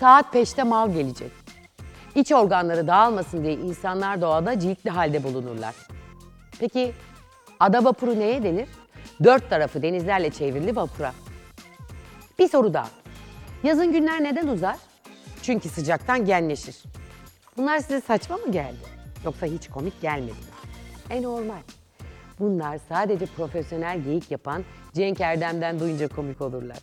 Saat peşte mal gelecek. İç organları dağılmasın diye insanlar doğada ciltli halde bulunurlar. Peki ada vapuru neye denir? Dört tarafı denizlerle çevrili vapura. Bir soru daha. Yazın günler neden uzar? Çünkü sıcaktan genleşir. Bunlar size saçma mı geldi? Yoksa hiç komik gelmedi mi? E normal. Bunlar sadece profesyonel geyik yapan Cenk Erdem'den duyunca komik olurlar.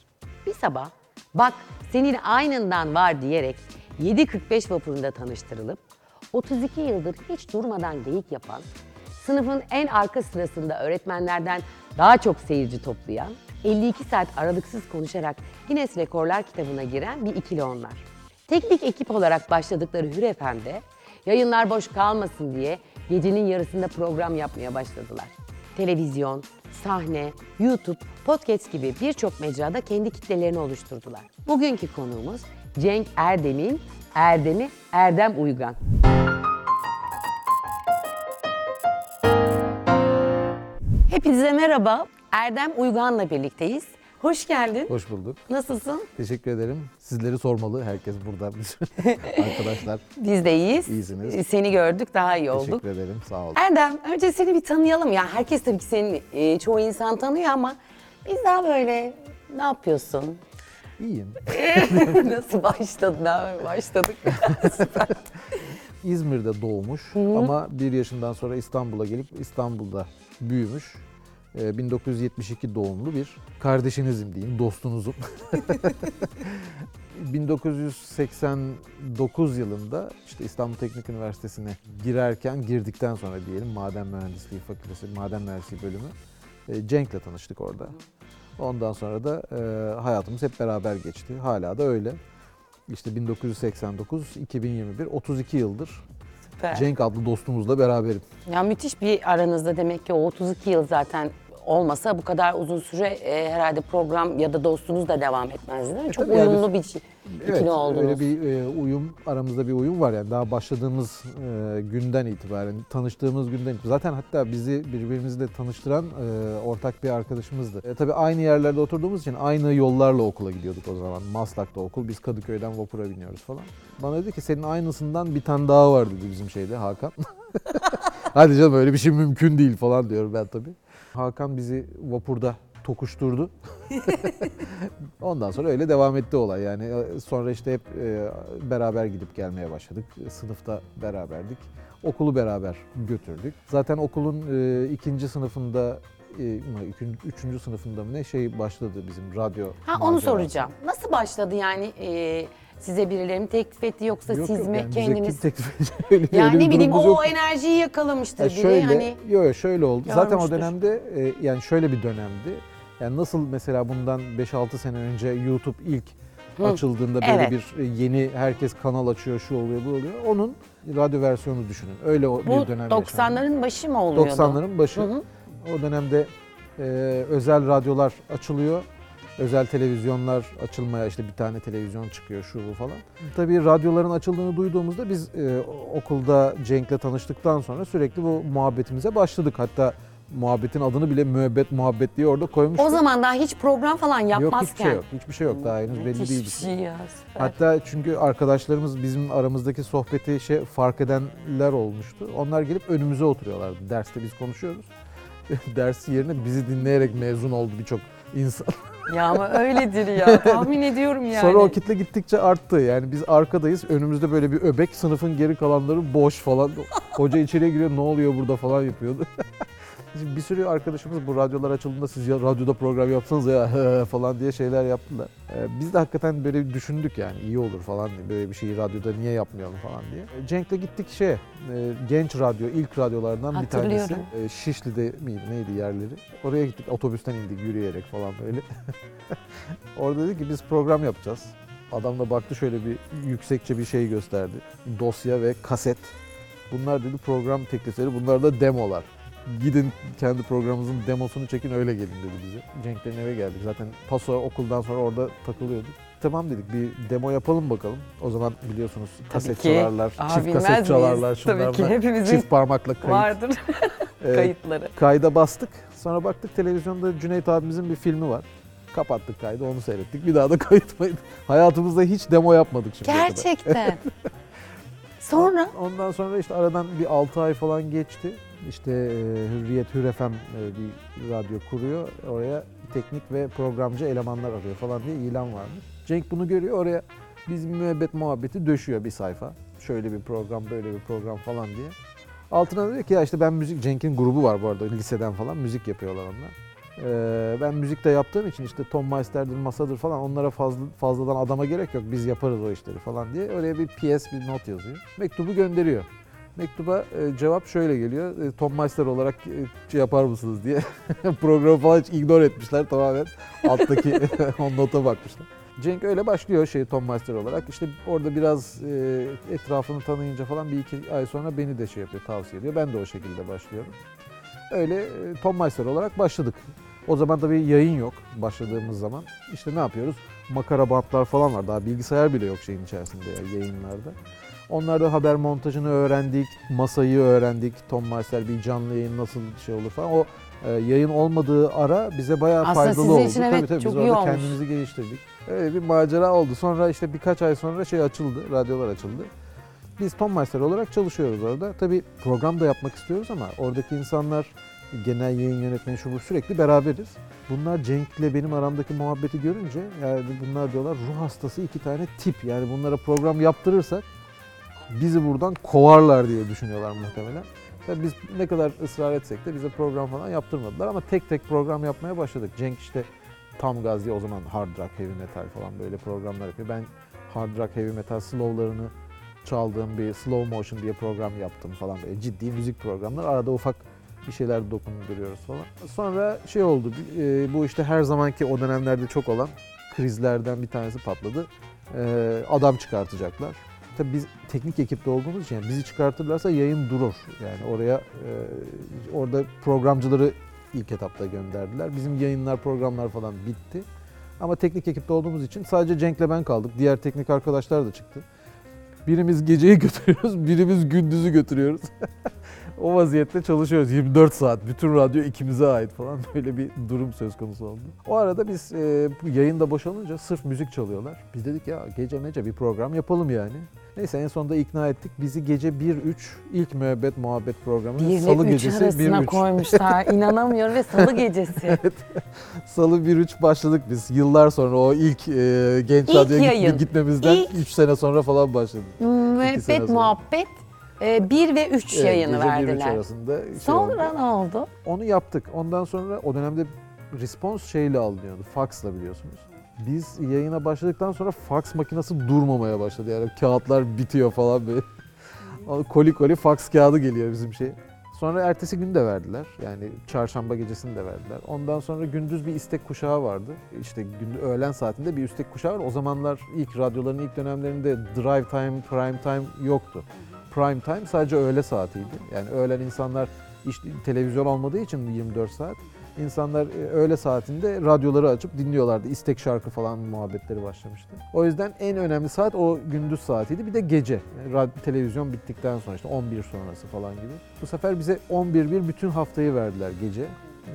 Bir sabah bak senin aynından var diyerek 7.45 vapurunda tanıştırılıp 32 yıldır hiç durmadan geyik yapan, sınıfın en arka sırasında öğretmenlerden daha çok seyirci toplayan, 52 saat aralıksız konuşarak Guinness Rekorlar kitabına giren bir ikili onlar. Teknik ekip olarak başladıkları Hür FM'de yayınlar boş kalmasın diye gecenin yarısında program yapmaya başladılar. Televizyon, sahne, YouTube, podcast gibi birçok mecrada kendi kitlelerini oluşturdular. Bugünkü konuğumuz Cenk Erdem'in Erdem'i Erdem Uygan. Hepinize merhaba. Erdem Uygan'la birlikteyiz. Hoş geldin. Hoş bulduk. Nasılsın? Teşekkür ederim. Sizleri sormalı. Herkes burada. Biz arkadaşlar. Biz de iyiyiz. İyisiniz. Seni gördük daha iyi olduk. Teşekkür ederim. Sağ olun. Erdem önce seni bir tanıyalım ya. Herkes tabii ki seni e, çoğu insan tanıyor ama biz daha böyle ne yapıyorsun? İyiyim. Nasıl başladın? Daha başladık. Süper. İzmir'de doğmuş ama bir yaşından sonra İstanbul'a gelip İstanbul'da büyümüş. Ee, 1972 doğumlu bir kardeşinizim diyeyim, dostunuzum. 1989 yılında işte İstanbul Teknik Üniversitesi'ne girerken, girdikten sonra diyelim Maden Mühendisliği Fakültesi, Maden Mühendisliği bölümü e, Cenk'le tanıştık orada. Ondan sonra da e, hayatımız hep beraber geçti. Hala da öyle. İşte 1989, 2021, 32 yıldır Süper. Cenk adlı dostumuzla beraberim. Ya müthiş bir aranızda demek ki o 32 yıl zaten olmasa bu kadar uzun süre e, herhalde program ya da dostunuz da devam etmezdi değil mi? Çok tabii yani uyumlu bir ikili oldunuz. öyle bir e, uyum, aramızda bir uyum var yani daha başladığımız e, günden itibaren, tanıştığımız günden itibaren. Zaten hatta bizi birbirimizle tanıştıran e, ortak bir arkadaşımızdı. E, tabii aynı yerlerde oturduğumuz için aynı yollarla okula gidiyorduk o zaman. Maslak'ta okul, biz Kadıköy'den vapura biniyoruz falan. Bana dedi ki senin aynısından bir tane daha var dedi bizim şeyde Hakan. Hadi canım öyle bir şey mümkün değil falan diyorum ben tabii. Hakan bizi vapurda tokuşturdu. Ondan sonra öyle devam etti olay yani. E, Sonra işte hep e, beraber gidip gelmeye başladık. Sınıfta beraberdik. Okulu beraber götürdük. Zaten okulun e, ikinci sınıfında, üçün- üçüncü sınıfında mı ne şey başladı bizim radyo Ha onu macerası. soracağım. Nasıl başladı yani e, size birileri mi teklif etti yoksa Yok, siz yok, mi yani kendiniz? teklif öyle, yani ne bileyim o yok. enerjiyi yakalamıştır Ya biri şöyle, hani. yo, yo, şöyle oldu. Zaten o dönemde e, yani şöyle bir dönemdi. Yani nasıl mesela bundan 5-6 sene önce YouTube ilk Hı. açıldığında böyle Evet. bir e, yeni herkes kanal açıyor, şu oluyor, bu oluyor. Onun radyo versiyonu düşünün. Öyle Bu bir dönem yaşandı. 90'ların başı mı oluyordu? 90'ların başı. Hı hı. O dönemde e, özel radyolar açılıyor. Özel televizyonlar açılmaya işte bir tane televizyon çıkıyor şu bu falan. Tabii radyoların açıldığını duyduğumuzda biz e, okulda Cenk'le tanıştıktan sonra sürekli bu muhabbetimize başladık. Hatta muhabbetin adını bile müebbet muhabbet diye orada koymuştuk. O zaman daha hiç program falan Yok yapmazken. hiçbir şey yok. Hiçbir şey yok. Daha henüz belli değil. bir şey ya süper. Hatta çünkü arkadaşlarımız bizim aramızdaki sohbeti şey fark edenler olmuştu. Onlar gelip önümüze oturuyorlardı. Derste biz konuşuyoruz. Ders yerine bizi dinleyerek mezun oldu birçok insan. Ya ama öyledir ya tahmin ediyorum yani. Sonra o kitle gittikçe arttı. Yani biz arkadayız. Önümüzde böyle bir öbek. Sınıfın geri kalanları boş falan. Hoca içeriye giriyor ne oluyor burada falan yapıyordu. Şimdi bir sürü arkadaşımız bu radyolar açıldığında siz ya radyoda program yapsanız ya falan diye şeyler yaptılar. Ee, biz de hakikaten böyle düşündük yani iyi olur falan diye. Böyle bir şeyi radyoda niye yapmayalım falan diye. Cenk'le gittik şey e, genç radyo ilk radyolardan bir tanesi. E, Şişli'de miydi neydi yerleri. Oraya gittik otobüsten indik yürüyerek falan böyle. Orada dedi ki biz program yapacağız. Adam da baktı şöyle bir yüksekçe bir şey gösterdi. Dosya ve kaset. Bunlar dedi program teklifleri, bunlar da demolar. Gidin kendi programımızın demosunu çekin öyle gelin dedi bize. Cenk'lerin eve geldik. Zaten paso okuldan sonra orada takılıyorduk. Tamam dedik bir demo yapalım bakalım. O zaman biliyorsunuz kaset ki. çalarlar, Aa, çift bilmez kaset miyiz? çalarlar Tabii şunlar ki hepimizin Çift parmakla kayıt. vardır Ee, kayıtları. Kayda bastık. Sonra baktık televizyonda Cüneyt abimizin bir filmi var. Kapattık kaydı onu seyrettik. Bir daha da kayıt maydı. Hayatımızda hiç demo yapmadık kadar. Gerçekten. Sonra Ondan sonra işte aradan bir 6 ay falan geçti. İşte e, Hürriyet Hür FM e, bir radyo kuruyor. Oraya teknik ve programcı elemanlar arıyor falan diye ilan varmış. Cenk bunu görüyor. Oraya bizim müebbet muhabbeti döşüyor bir sayfa. Şöyle bir program, böyle bir program falan diye. Altına diyor ki ya işte ben müzik, Cenk'in grubu var bu arada liseden falan müzik yapıyorlar onlar. Ee, ben müzik de yaptığım için işte Tom Meister'dir, Masa'dır falan onlara fazla, fazladan adama gerek yok. Biz yaparız o işleri falan diye. Oraya bir PS, bir not yazıyor. Mektubu gönderiyor. Mektuba e, cevap şöyle geliyor. E, Tom Meister olarak e, şey yapar mısınız diye. Programı falan hiç ignore etmişler tamamen. Alttaki o nota bakmışlar. Cenk öyle başlıyor şey Tom Meister olarak. İşte orada biraz etrafını tanıyınca falan bir iki ay sonra beni de şey yapıyor, tavsiye ediyor. Ben de o şekilde başlıyorum. Öyle Tom Meister olarak başladık. O zaman tabii yayın yok başladığımız zaman. İşte ne yapıyoruz? Makara bantlar falan var. Daha bilgisayar bile yok şeyin içerisinde ya, yayınlarda. Onlarda haber montajını öğrendik, masayı öğrendik. Tom Meister bir canlı yayın nasıl şey olur falan. O e, yayın olmadığı ara bize bayağı Aslında faydalı sizin oldu. için evet, tabii tabii çok biz iyi orada olmuş. kendimizi geliştirdik. Öyle bir macera oldu. Sonra işte birkaç ay sonra şey açıldı, radyolar açıldı. Biz Tom Meister olarak çalışıyoruz orada. Tabii program da yapmak istiyoruz ama oradaki insanlar genel yayın yönetmeni şu bu sürekli beraberiz. Bunlar Cenk'le benim aramdaki muhabbeti görünce yani bunlar diyorlar ruh hastası iki tane tip. Yani bunlara program yaptırırsak bizi buradan kovarlar diye düşünüyorlar muhtemelen. Tabii biz ne kadar ısrar etsek de bize program falan yaptırmadılar ama tek tek program yapmaya başladık. Cenk işte tam gaz diye o zaman hard rock, heavy metal falan böyle programlar yapıyor. Ben hard rock, heavy metal slowlarını çaldığım bir slow motion diye program yaptım falan böyle ciddi müzik programlar. Arada ufak bir şeyler dokunduruyoruz falan. Sonra şey oldu, e, bu işte her zamanki o dönemlerde çok olan krizlerden bir tanesi patladı. E, Adam çıkartacaklar. Tabii biz teknik ekipte olduğumuz için yani bizi çıkartırlarsa yayın durur. Yani oraya e, orada programcıları ilk etapta gönderdiler. Bizim yayınlar, programlar falan bitti. Ama teknik ekipte olduğumuz için sadece Cenk'le ben kaldık. Diğer teknik arkadaşlar da çıktı. Birimiz geceyi götürüyoruz, birimiz gündüzü götürüyoruz. o vaziyette çalışıyoruz 24 saat. Bütün radyo ikimize ait falan böyle bir durum söz konusu oldu. O arada biz e, yayında boşalınca sırf müzik çalıyorlar. Biz dedik ya gece mece bir program yapalım yani. Neyse en sonunda ikna ettik. Bizi gece 1-3 ilk müebbet muhabbet programı 1 salı ile 3 gecesi arasına 1-3. koymuşlar. İnanamıyorum ve salı gecesi. Salı 1-3 başladık biz. Yıllar sonra o ilk e, genç İlk radyoya git- yayın. gitmemizden İlk- 3 sene sonra falan başladı. İki sene Müebbet sonra. muhabbet 1 ve 3 Evet, yayını gece 1-3 verdiler. arasında şey Sonra oldu. ne oldu? Onu yaptık. Ondan sonra o dönemde response şeyle alınıyordu. Faxla biliyorsunuz. Biz yayına başladıktan sonra fax makinesi durmamaya başladı. Yani kağıtlar bitiyor falan böyle. Koli koli fax kağıdı geliyor bizim şey. Sonra ertesi gün de verdiler. Yani çarşamba gecesini de verdiler. Ondan sonra gündüz bir istek kuşağı vardı. İşte gün, öğlen saatinde bir istek kuşağı var. O zamanlar ilk radyoların ilk dönemlerinde drive time, prime time yoktu. Prime time sadece öğle saatiydi. Yani öğlen insanlar iş, televizyon olmadığı için 24 saat insanlar e, öğle saatinde radyoları açıp dinliyorlardı. İstek şarkı falan muhabbetleri başlamıştı. O yüzden en önemli saat o gündüz saatiydi. Bir de gece. Yani televizyon bittikten sonra işte 11 sonrası falan gibi. Bu sefer bize 11-1 bütün haftayı verdiler gece.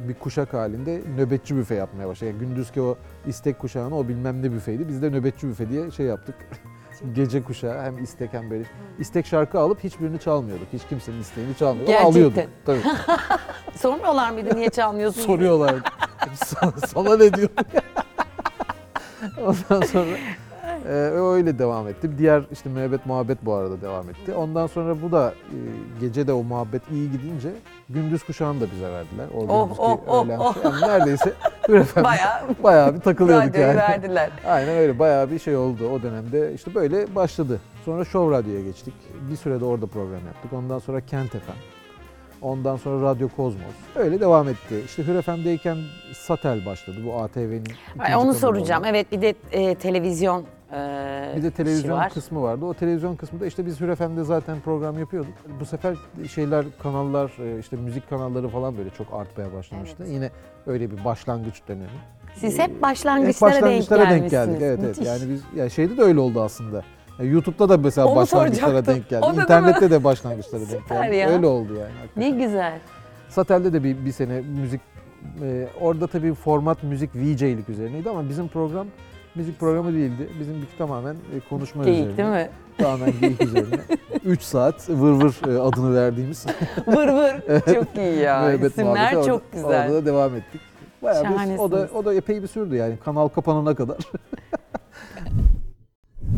Bir kuşak halinde nöbetçi büfe yapmaya başladık. Yani gündüzki o istek kuşağına o bilmem ne büfeydi. Biz de nöbetçi büfe diye şey yaptık. gece kuşağı hem istek hem böyle istek şarkı alıp hiçbirini çalmıyorduk. Hiç kimsenin isteğini çalmıyorduk ama Gerçekten. alıyorduk. Tabii. Sormuyorlar mıydı niye çalmıyorsun? Soruyorlar. sana, sana ne diyor? Ondan sonra e, öyle devam etti. Diğer işte müebbet muhabbet bu arada devam etti. Ondan sonra bu da e, gece de o muhabbet iyi gidince gündüz kuşağını da bize verdiler. O Oh, gündüzki oh, oh, öğlen oh. yani neredeyse Hür Bayağı bayağı bir takılıyorduk radyoyu yani. verdiler. Aynen öyle bayağı bir şey oldu o dönemde. İşte böyle başladı. Sonra Show Radyo'ya geçtik. Bir sürede orada program yaptık. Ondan sonra Kent FM. Ondan sonra Radyo Kozmos. Öyle devam etti. İşte Hür FM'deyken Satel başladı. Bu ATV'nin Ay, onu soracağım. Evet bir de e, televizyon e, Bir de televizyon var. kısmı vardı. O televizyon kısmı da işte biz Hür FM'de zaten program yapıyorduk. Bu sefer şeyler, kanallar, e, işte müzik kanalları falan böyle çok artmaya başlamıştı. Evet. Yine öyle bir başlangıç dönemi. Siz hep başlangıçlara, Hep başlangıçlara denk, denk, geldik. Evet evet. Yani biz ya şeyde de öyle oldu aslında. Ya YouTube'da da mesela Onu başlangıçlara soracaktım. denk geldi. O da İnternette de başlangıçlara denk Süper geldi. ya. Öyle oldu yani. hakikaten. Ne güzel. Satel'de de bir, bir sene müzik Ee, orada tabii format müzik VJ'lik üzerineydi ama bizim program müzik programı değildi. Bizimki tamamen e, konuşma Geyik üzerine. değil mi? Tamamen geyik üzerine. 3 saat vır vır e, adını verdiğimiz Vır vır. Çok iyi ya. müebbet İsimler orada- çok güzel. Orada da devam ettik. Bayağı bir, o da Şahanesiniz. o da epey bir sürdü yani kanal kapanana kadar.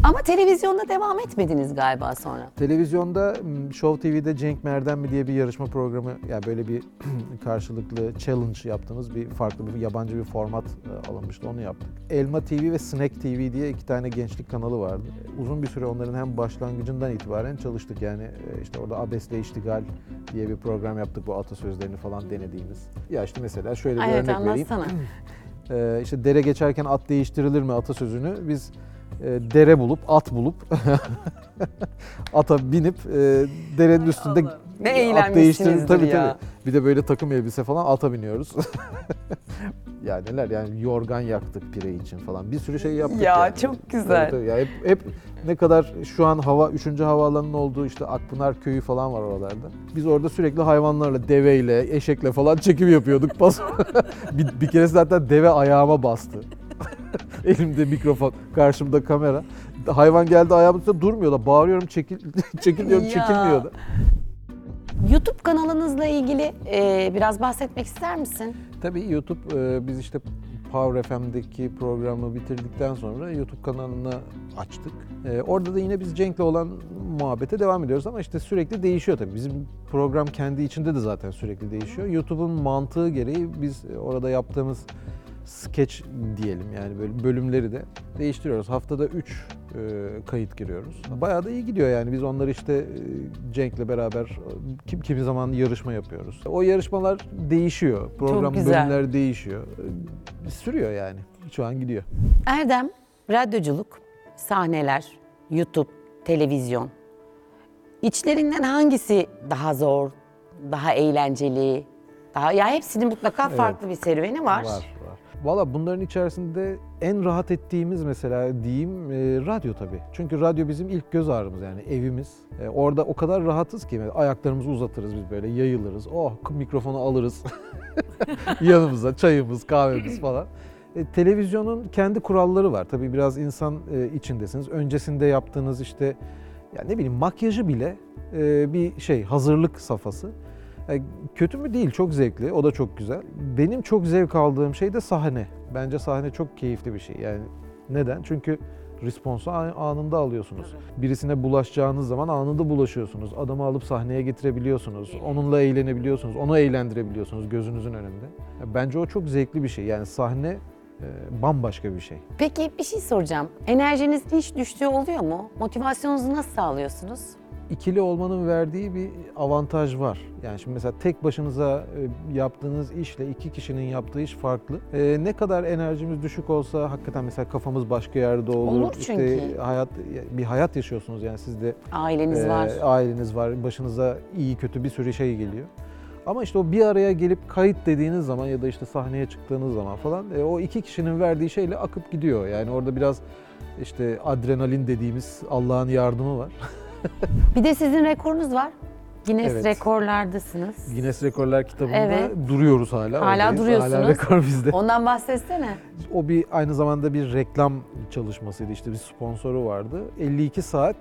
Ama televizyonda devam etmediniz galiba sonra. Televizyonda Show TV'de Cenk Merden mi diye bir yarışma programı yani böyle bir karşılıklı challenge yaptığımız bir farklı bir yabancı bir format e, alınmıştı onu yaptık. Elma TV ve Snack TV diye iki tane gençlik kanalı vardı. Uzun bir süre onların hem başlangıcından itibaren çalıştık yani e, işte orada Abesle İştigal diye bir program yaptık bu atasözlerini falan denediğimiz. Ya işte mesela şöyle bir Ay, evet örnek vereyim. anlatsana. Ee, işte dere geçerken at değiştirilir mi atasözünü biz e, dere bulup at bulup ata binip e, derenin üstünde Ne at eğlenmişsinizdir tabii, ya. Tabii. Bir de böyle takım elbise falan ata biniyoruz. yani neler yani yorgan yaktık pire için falan bir sürü şey yaptık Ya, yani. çok güzel. Tabii. Ya hep, hep ne kadar şu an hava 3. havaalanının olduğu işte Akpınar köyü falan var oralarda. Biz orada sürekli hayvanlarla deveyle eşekle falan çekim yapıyorduk. Bir, bir kere zaten deve ayağıma bastı. Elimde mikrofon, karşımda kamera. Hayvan geldi ayağımın üstünde durmuyor da bağırıyorum çekil, çekil diyorum Ya. çekilmiyor da. YouTube kanalınızla ilgili e, biraz bahsetmek ister misin? Tabii YouTube e, biz işte Power FM'deki programı bitirdikten sonra YouTube kanalını açtık. E, orada da yine biz Cenk'le olan muhabbete devam ediyoruz ama işte sürekli değişiyor tabii. Bizim program kendi içinde de zaten sürekli değişiyor. YouTube'un mantığı gereği biz orada yaptığımız sketch diyelim yani böyle bölümleri de değiştiriyoruz. Haftada 3 kayıt giriyoruz. Bayağı da iyi gidiyor yani biz onları işte e, Cenk'le beraber e, kim kimi zaman yarışma yapıyoruz. O yarışmalar değişiyor. Program güzel. bölümleri değişiyor. E, Sürüyor yani. Şu an gidiyor. Erdem, radyoculuk, sahneler, YouTube, televizyon. İçlerinden hangisi daha zor, daha eğlenceli, daha ya hepsinin mutlaka farklı bir serüveni. Var, var. Valla bunların içerisinde en rahat ettiğimiz mesela diyeyim e, radyo tabii. Çünkü radyo bizim ilk göz ağrımız yani evimiz. E, orada o kadar rahatız ki ayaklarımızı uzatırız biz böyle yayılırız. Oh mikrofonu alırız yanımıza çayımız kahvemiz falan. E, televizyonun kendi kuralları var. Tabii biraz insan e, içindesiniz. Öncesinde yaptığınız işte ya ne bileyim makyajı bile e, bir şey hazırlık safhası. E, kötü mü değil, çok zevkli. O da çok güzel. Benim çok zevk aldığım şey de sahne. Bence sahne çok keyifli bir şey. Yani neden? Çünkü responsu anında alıyorsunuz. Birisine bulaşacağınız zaman anında bulaşıyorsunuz. Adamı alıp sahneye getirebiliyorsunuz. Onunla eğlenebiliyorsunuz. Onu eğlendirebiliyorsunuz gözünüzün önünde. Ya Bence o çok zevkli bir şey. Yani sahne e, bambaşka bir şey. Peki bir şey soracağım. Enerjinizin hiç düştüğü oluyor mu? Motivasyonunuzu nasıl sağlıyorsunuz? İkili olmanın verdiği bir avantaj var. Yani şimdi mesela tek başınıza e, yaptığınız işle iki kişinin yaptığı iş farklı. E, ne kadar enerjimiz düşük olsa hakikaten mesela kafamız başka yerde olur. Olur çünkü. İşte hayat bir hayat yaşıyorsunuz yani siz de Aileniz e, var. aileniz var. Başınıza iyi kötü bir sürü şey geliyor. Ama işte o bir araya gelip kayıt dediğiniz zaman ya da işte sahneye çıktığınız zaman falan e, o iki kişinin verdiği şeyle akıp gidiyor. Yani orada biraz işte adrenalin dediğimiz Allah'ın yardımı var. Bir de sizin rekorunuz var. Guinness Evet. rekorlardasınız. Guinness Rekorlar kitabında Evet. duruyoruz hala. Hala oradayız. duruyorsunuz. Hala rekor bizde. Ondan bahsetsene. O bir aynı zamanda bir reklam çalışmasıydı. İşte bir sponsoru vardı. 52 saat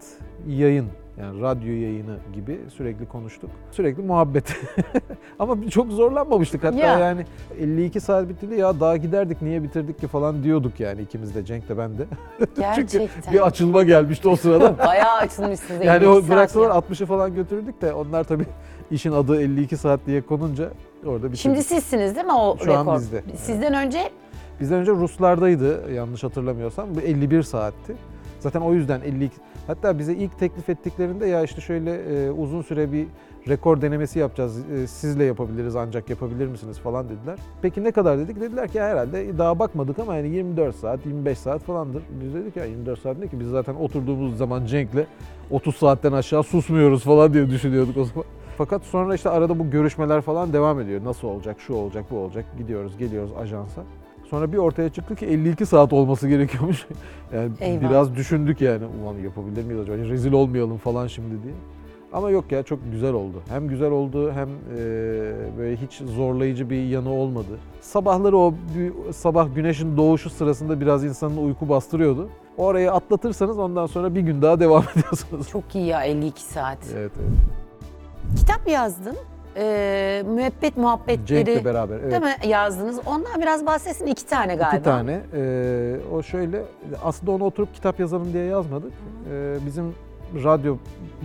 yayın. Yani radyo yayını gibi sürekli konuştuk. Sürekli muhabbet. Ama çok zorlanmamıştık hatta Ya. yani 52 saat bitti ya daha giderdik niye bitirdik ki falan diyorduk yani ikimiz de Cenk de ben de. Gerçekten. Bir açılma gelmişti o sırada. Bayağı açılmışsınız. yani 52 o bıraksalar ya. 60'ı falan götürürdük de onlar tabii işin adı 52 saat diye konunca orada bitirdik. Şimdi sizsiniz değil mi o Şu an rekor? bizde, Sizden önce Bizden önce Ruslardaydı yanlış hatırlamıyorsam. Bu 51 saatti. Zaten o yüzden 52 hatta bize ilk teklif ettiklerinde ya işte şöyle e, uzun süre bir rekor denemesi yapacağız. E, sizle yapabiliriz ancak yapabilir misiniz falan dediler. Peki ne kadar dedik? Dediler ki herhalde daha bakmadık ama yani 24 saat, 25 saat falandır. Biz dedik ya 24 saat ne ki biz zaten oturduğumuz zaman Cenk'le 30 saatten aşağı susmuyoruz falan diye düşünüyorduk o zaman. Fakat sonra işte arada bu görüşmeler falan devam ediyor. Nasıl olacak, şu olacak, bu olacak. Gidiyoruz, geliyoruz ajansa. Sonra bir ortaya çıktı ki 52 saat olması gerekiyormuş. Yani Eyvah. biraz düşündük yani. Ulan yapabilir miyiz acaba? Rezil olmayalım falan şimdi diye. Ama yok ya çok güzel oldu. Hem güzel oldu hem e, böyle hiç zorlayıcı bir yanı olmadı. Sabahları o bir- sabah güneşin doğuşu sırasında biraz insanın uyku bastırıyordu. Orayı atlatırsanız ondan sonra bir gün daha devam ediyorsunuz. Çok iyi ya 52 saat. Evet, evet. Kitap yazdın. Ee, müebbet muhabbetleri Cenk'le beraber. Evet. değil mi yazdınız? Ondan biraz bahsetsin. iki tane galiba. İki tane. Ee, o şöyle, aslında onu oturup kitap yazalım diye yazmadık. Ee, bizim radyo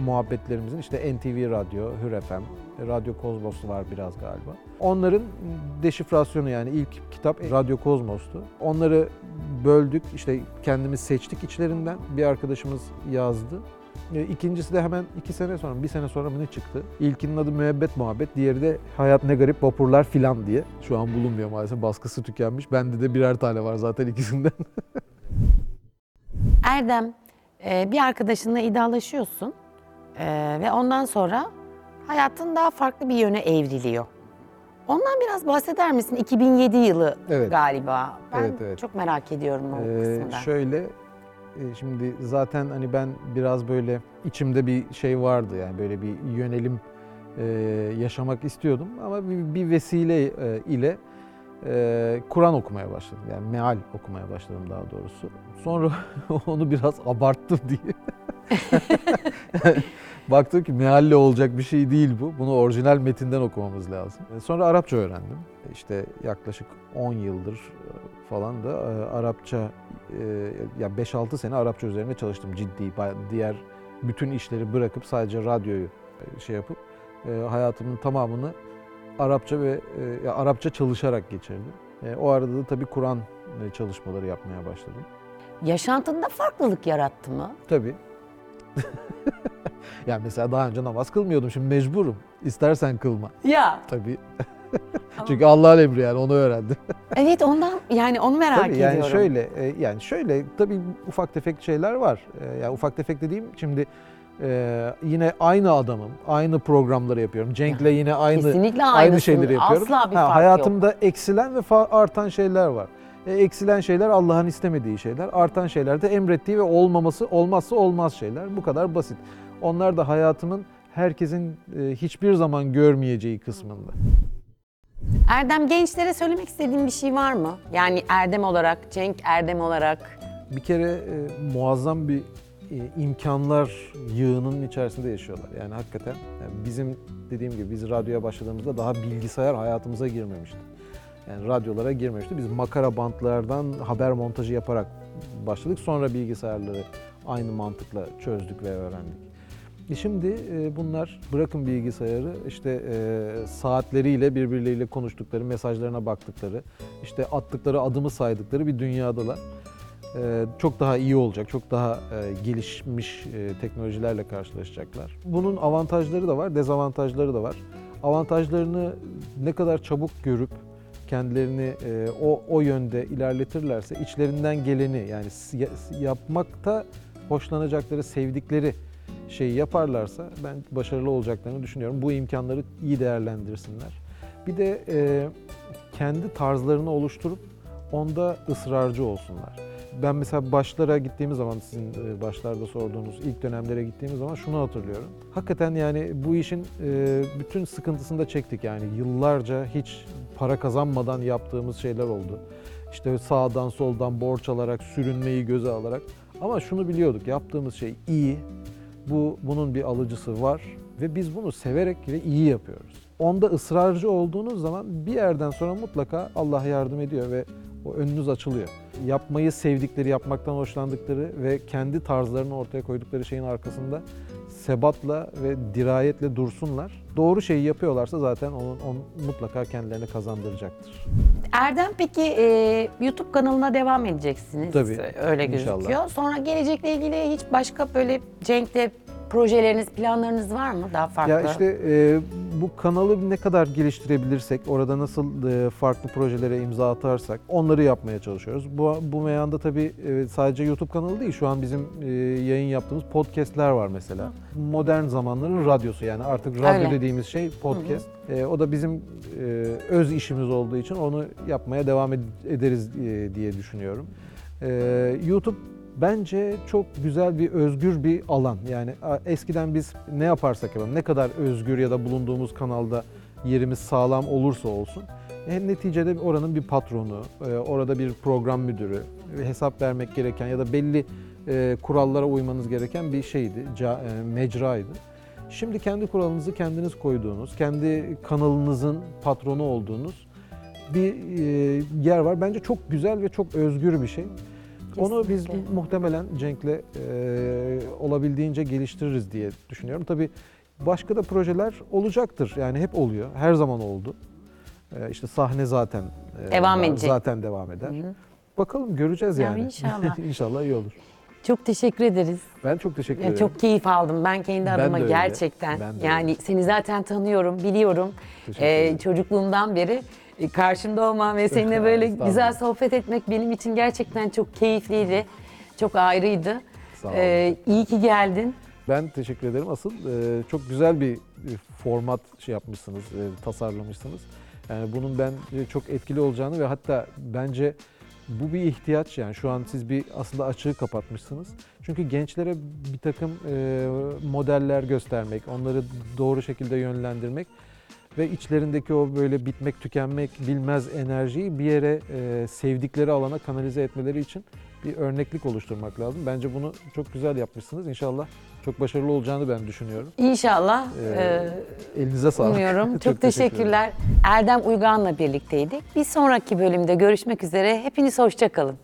muhabbetlerimizin, işte NTV Radyo, Hür FM, Radyo Kozmos var biraz galiba. Onların deşifrasyonu yani ilk kitap Radyo Kozmos'tu. Onları böldük, işte kendimiz seçtik içlerinden. Bir arkadaşımız yazdı. E, İkincisi de hemen iki sene sonra, bir sene sonra mı ne çıktı? İlkinin adı Müebbet Muhabbet, diğeri de Hayat Ne Garip Vapurlar filan diye. Şu an bulunmuyor maalesef, baskısı tükenmiş. Bende de birer tane var zaten ikisinden. Erdem e, bir arkadaşınla iddialaşıyorsun E, ve ondan sonra hayatın daha farklı bir yöne evriliyor. Ondan biraz bahseder misin? 2007 yılı Evet. galiba. Ben Evet, evet. çok merak ediyorum o Ee, kısmından. şöyle, şimdi zaten hani ben biraz böyle içimde bir şey vardı yani böyle bir yönelim e, yaşamak istiyordum ama bir, bir vesile e, ile e, Kur'an okumaya başladım. Yani meal okumaya başladım daha doğrusu. Sonra onu biraz abarttım diye. Baktım ki mealle olacak bir şey değil bu. Bunu orijinal metinden okumamız lazım. E, Sonra Arapça öğrendim. İşte yaklaşık 10 yıldır e, falan da e, Arapça e, ya 5-6 sene Arapça üzerine çalıştım ciddi. Diğer bütün işleri bırakıp sadece radyoyu e, şey yapıp e, hayatımın tamamını Arapça ve e, ya Arapça çalışarak geçirdim. E, O arada da tabii Kur'an e, çalışmaları yapmaya başladım. Yaşantında farklılık yarattı mı? Tabii. yani mesela daha önce namaz kılmıyordum. Şimdi mecburum. İstersen kılma. Ya. Tabii. Çünkü Allah'ın emri yani onu öğrendim. Evet ondan yani onu merak tabii yani ediyorum. şöyle e, yani şöyle tabii ufak tefek şeyler var. E, Yani ufak tefek dediğim şimdi e, yine aynı adamım. Aynı programları yapıyorum. Cenk'le yine aynı Kesinlikle aynı şeyleri yapıyorum. Asla bir Ha, fark hayatımda eksilen ve artan şeyler var. E, eksilen şeyler Allah'ın istemediği şeyler. Artan şeyler de emrettiği ve olmaması olmazsa olmaz şeyler. Bu kadar basit. Onlar da hayatımın herkesin e, hiçbir zaman görmeyeceği kısmında. Erdem gençlere söylemek istediğin bir şey var mı? Yani Erdem olarak, Cenk Erdem olarak. Bir kere e, muazzam bir e, imkanlar yığının içerisinde yaşıyorlar. Yani hakikaten yani bizim dediğim gibi biz radyoya başladığımızda daha bilgisayar hayatımıza girmemişti. Yani radyolara girmemişti. Biz makara bantlardan haber montajı yaparak başladık. Sonra bilgisayarları aynı mantıkla çözdük ve öğrendik. E şimdi e, bunlar bırakın bilgisayarı işte e, saatleriyle birbirleriyle konuştukları, mesajlarına baktıkları, işte attıkları adımı saydıkları bir dünyadalar. Çok daha iyi olacak, çok daha gelişmiş teknolojilerle karşılaşacaklar. Bunun avantajları da var, dezavantajları da var. Avantajlarını ne kadar çabuk görüp kendilerini e, o o yönde ilerletirlerse içlerinden geleni yani yapmakta hoşlanacakları, sevdikleri şeyi yaparlarsa ben başarılı olacaklarını düşünüyorum. Bu imkanları iyi değerlendirsinler. Bir de e, kendi tarzlarını oluşturup onda ısrarcı olsunlar. Ben mesela başlara gittiğimiz zaman sizin e, başlarda sorduğunuz ilk dönemlere gittiğimiz zaman şunu hatırlıyorum. Hakikaten yani bu işin e, bütün sıkıntısını da çektik yani yıllarca hiç para kazanmadan yaptığımız şeyler oldu. İşte sağdan soldan borç alarak, sürünmeyi göze alarak. Ama şunu biliyorduk, yaptığımız şey iyi, bu bunun bir alıcısı var ve biz bunu severek ve iyi yapıyoruz. Onda ısrarcı olduğunuz zaman bir yerden sonra mutlaka Allah yardım ediyor ve o önünüz açılıyor. Yapmayı sevdikleri, yapmaktan hoşlandıkları ve kendi tarzlarını ortaya koydukları şeyin arkasında sebatla ve dirayetle dursunlar. Doğru şeyi yapıyorlarsa zaten onun, onun mutlaka kendilerini kazandıracaktır. Erdem peki e, YouTube kanalına devam edeceksiniz. Tabii, Öyle inşallah. gözüküyor. Sonra gelecekle ilgili hiç başka böyle Cenk'le projeleriniz, planlarınız var mı daha farklı? Ya işte e, bu kanalı ne kadar geliştirebilirsek, orada nasıl e, farklı projelere imza atarsak onları yapmaya çalışıyoruz. Bu, bu meyanda tabii e, sadece YouTube kanalı değil, şu an bizim e, yayın yaptığımız podcastler var mesela. Modern zamanların radyosu yani artık radyo Öyle. dediğimiz şey podcast. E, o da bizim e, öz işimiz olduğu için onu yapmaya devam ed- ederiz e, diye düşünüyorum. E, YouTube Bence çok güzel bir özgür bir alan. Yani eskiden biz ne yaparsak yapalım, ne kadar özgür ya da bulunduğumuz kanalda yerimiz sağlam olursa olsun, hem neticede oranın bir patronu, e, orada bir program müdürü, e, hesap vermek gereken ya da belli e, kurallara uymanız gereken bir şeydi, mecraydı. Şimdi kendi kuralınızı kendiniz koyduğunuz, kendi kanalınızın patronu olduğunuz bir yer var. Bence çok güzel ve çok özgür bir şey. Onu biz muhtemelen Cenk'le e, olabildiğince geliştiririz diye düşünüyorum. Tabii başka da projeler olacaktır. Yani hep oluyor. Her zaman oldu. E, işte sahne zaten e, Devam var, edecek. Zaten devam eder. Hı. Bakalım göreceğiz Ya yani. inşallah. inşallah iyi olur. Çok teşekkür ederiz. Ben çok teşekkür Ya ederim. çok keyif aldım ben kendi Ben adıma de öyle. gerçekten. Ben de yani öyle. seni zaten tanıyorum, biliyorum. Teşekkür Ee, ederim. çocukluğumdan beri karşımda olman ve seninle böyle güzel sohbet etmek benim için gerçekten çok keyifliydi. Çok ayrıydı. Sağ olun. Ee, iyi ki geldin. Ben teşekkür ederim. Asıl e, çok güzel bir e, format şey yapmışsınız, e, tasarlamışsınız. Yani bunun ben e, çok etkili olacağını ve hatta bence bu bir ihtiyaç yani şu an siz bir aslında açığı kapatmışsınız. Çünkü gençlere bir takım e, modeller göstermek, onları doğru şekilde yönlendirmek ve içlerindeki o böyle bitmek tükenmek bilmez enerjiyi bir yere e, sevdikleri alana kanalize etmeleri için bir örneklik oluşturmak lazım. Bence bunu çok güzel yapmışsınız. İnşallah çok başarılı olacağını ben düşünüyorum. İnşallah. Ee, e, Elinize sağlık. Umuyorum. Çok, teşekkür ederim. teşekkürler. Erdem Uygan'la birlikteydik. Bir sonraki bölümde görüşmek üzere. Hepiniz hoşça kalın.